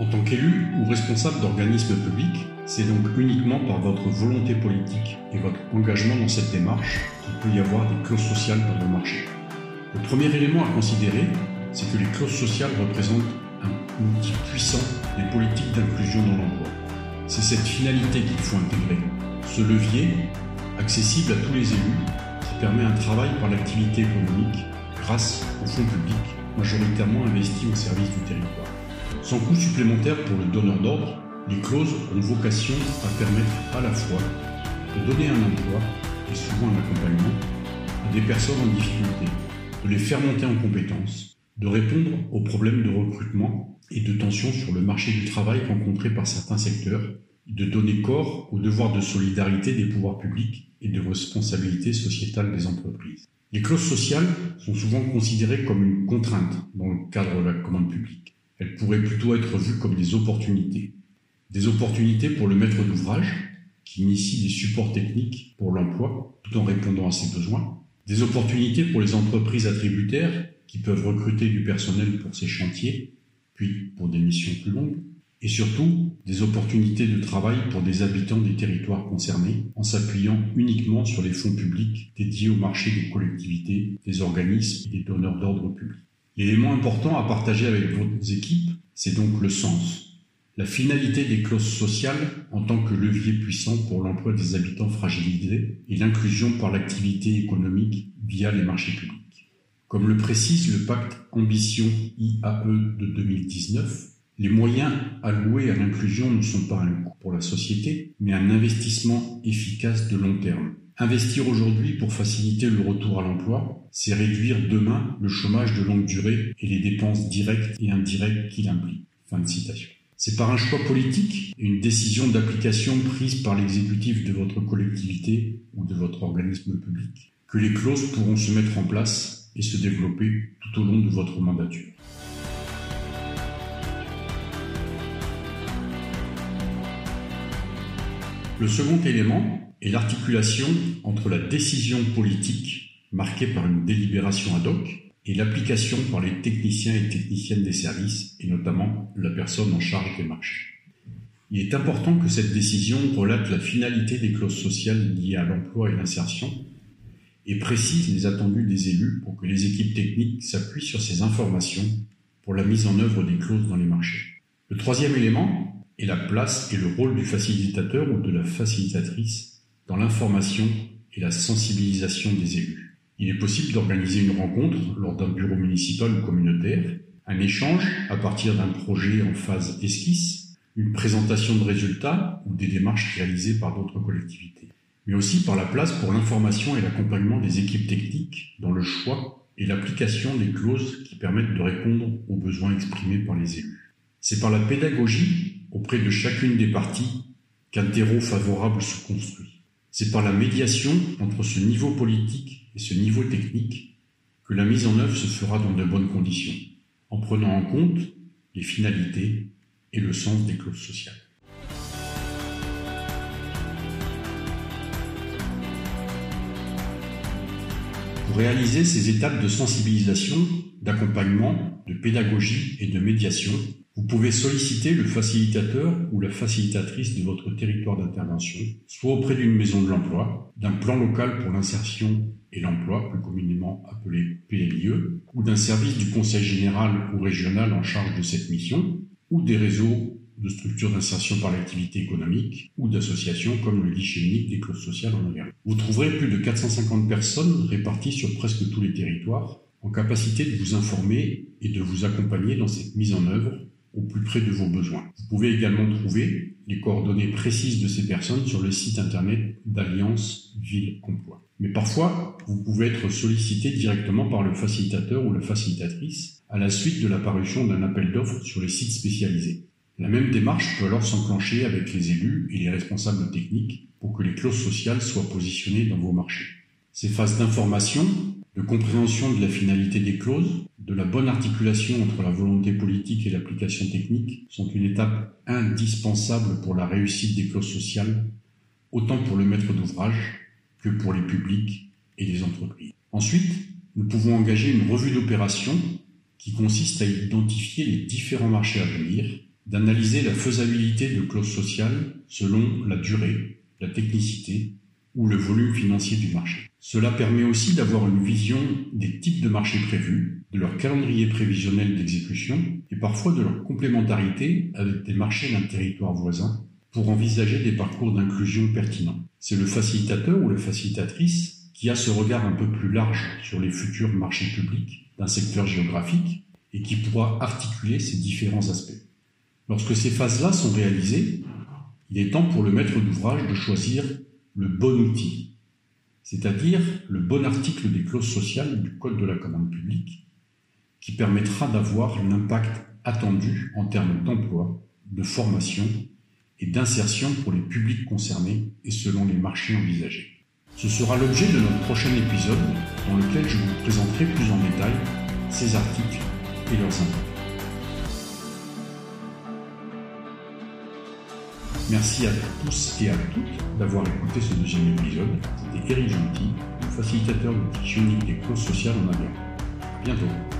En tant qu'élu ou responsable d'organismes publics, c'est donc uniquement par votre volonté politique et votre engagement dans cette démarche qu'il peut y avoir des clauses sociales dans le marché. Le premier élément à considérer, c'est que les clauses sociales représentent un outil puissant des politiques d'inclusion dans l'emploi. C'est cette finalité qu'il faut intégrer. Ce levier, accessible à tous les élus, qui permet un travail par l'activité économique grâce aux fonds publics majoritairement investis au service du territoire. Sans coût supplémentaire pour le donneur d'ordre, les clauses ont vocation à permettre à la fois de donner un emploi et souvent un accompagnement à des personnes en difficulté, de les faire monter en compétences, de répondre aux problèmes de recrutement et de tension sur le marché du travail rencontrés par certains secteurs, de donner corps au devoir de solidarité des pouvoirs publics et de responsabilité sociétale des entreprises. Les clauses sociales sont souvent considérées comme une contrainte dans le cadre de la commande publique. Elles pourraient plutôt être vues comme des opportunités. Des opportunités pour le maître d'ouvrage, qui initie des supports techniques pour l'emploi tout en répondant à ses besoins. Des opportunités pour les entreprises attributaires qui peuvent recruter du personnel pour ces chantiers, puis pour des missions plus longues. Et surtout, des opportunités de travail pour des habitants des territoires concernés en s'appuyant uniquement sur les fonds publics dédiés au marché des collectivités, des organismes et des donneurs d'ordre public. L'élément important à partager avec vos équipes, c'est donc le sens. La finalité des clauses sociales en tant que levier puissant pour l'emploi des habitants fragilisés et l'inclusion par l'activité économique via les marchés publics. Comme le précise le pacte Ambition IAE de 2019, les moyens alloués à l'inclusion ne sont pas un coût pour la société, mais un investissement efficace de long terme. Investir aujourd'hui pour faciliter le retour à l'emploi, c'est réduire demain le chômage de longue durée et les dépenses directes et indirectes qu'il implique. C'est par un choix politique une décision d'application prise par l'exécutif de votre collectivité ou de votre organisme public que les clauses pourront se mettre en place et se développer tout au long de votre mandature. Le second élément et l'articulation entre la décision politique marquée par une délibération ad hoc et l'application par les techniciens et techniciennes des services, et notamment la personne en charge des marchés. Il est important que cette décision relate la finalité des clauses sociales liées à l'emploi et l'insertion et précise les attendus des élus pour que les équipes techniques s'appuient sur ces informations pour la mise en œuvre des clauses dans les marchés. Le troisième élément est la place et le rôle du facilitateur ou de la facilitatrice dans l'information et la sensibilisation des élus. Il est possible d'organiser une rencontre lors d'un bureau municipal ou communautaire, un échange à partir d'un projet en phase esquisse, une présentation de résultats ou des démarches réalisées par d'autres collectivités, mais aussi par la place pour l'information et l'accompagnement des équipes techniques dans le choix et l'application des clauses qui permettent de répondre aux besoins exprimés par les élus. C'est par la pédagogie auprès de chacune des parties qu'un terreau favorable se construit. C'est par la médiation entre ce niveau politique et ce niveau technique que la mise en œuvre se fera dans de bonnes conditions, en prenant en compte les finalités et le sens des clauses sociales. Pour réaliser ces étapes de sensibilisation, d'accompagnement, de pédagogie et de médiation, vous pouvez solliciter le facilitateur ou la facilitatrice de votre territoire d'intervention, soit auprès d'une maison de l'emploi, d'un plan local pour l'insertion et l'emploi, plus communément appelé PLIE, ou d'un service du Conseil général ou régional en charge de cette mission, ou des réseaux de structures d'insertion par l'activité économique ou d'associations comme le guichet unique des clauses sociales en Auvergne. Vous trouverez plus de 450 personnes réparties sur presque tous les territoires en capacité de vous informer et de vous accompagner dans cette mise en œuvre au plus près de vos besoins. Vous pouvez également trouver les coordonnées précises de ces personnes sur le site internet d'Alliance Ville Emploi. Mais parfois, vous pouvez être sollicité directement par le facilitateur ou la facilitatrice à la suite de l'apparition d'un appel d'offres sur les sites spécialisés. La même démarche peut alors s'enclencher avec les élus et les responsables techniques pour que les clauses sociales soient positionnées dans vos marchés. Ces phases d'information, de compréhension de la finalité des clauses, de la bonne articulation entre la volonté politique et l'application technique sont une étape indispensable pour la réussite des clauses sociales, autant pour le maître d'ouvrage que pour les publics et les entreprises. Ensuite, nous pouvons engager une revue d'opération qui consiste à identifier les différents marchés à venir, d'analyser la faisabilité de clauses sociales selon la durée, la technicité ou le volume financier du marché. Cela permet aussi d'avoir une vision des types de marchés prévus, de leur calendrier prévisionnel d'exécution et parfois de leur complémentarité avec des marchés d'un territoire voisin pour envisager des parcours d'inclusion pertinents. C'est le facilitateur ou la facilitatrice qui a ce regard un peu plus large sur les futurs marchés publics d'un secteur géographique et qui pourra articuler ces différents aspects. Lorsque ces phases-là sont réalisées, il est temps pour le maître d'ouvrage de choisir le bon outil, c'est-à-dire le bon article des clauses sociales du Code de la commande publique, qui permettra d'avoir l'impact attendu en termes d'emploi, de formation et d'insertion pour les publics concernés et selon les marchés envisagés. Ce sera l'objet de notre prochain épisode dans lequel je vous présenterai plus en détail ces articles et leurs impacts. Merci à tous et à toutes d'avoir écouté ce deuxième épisode. C'était Eric Gentil, facilitateur du dictionnaire des clauses sociales en avion. À bientôt.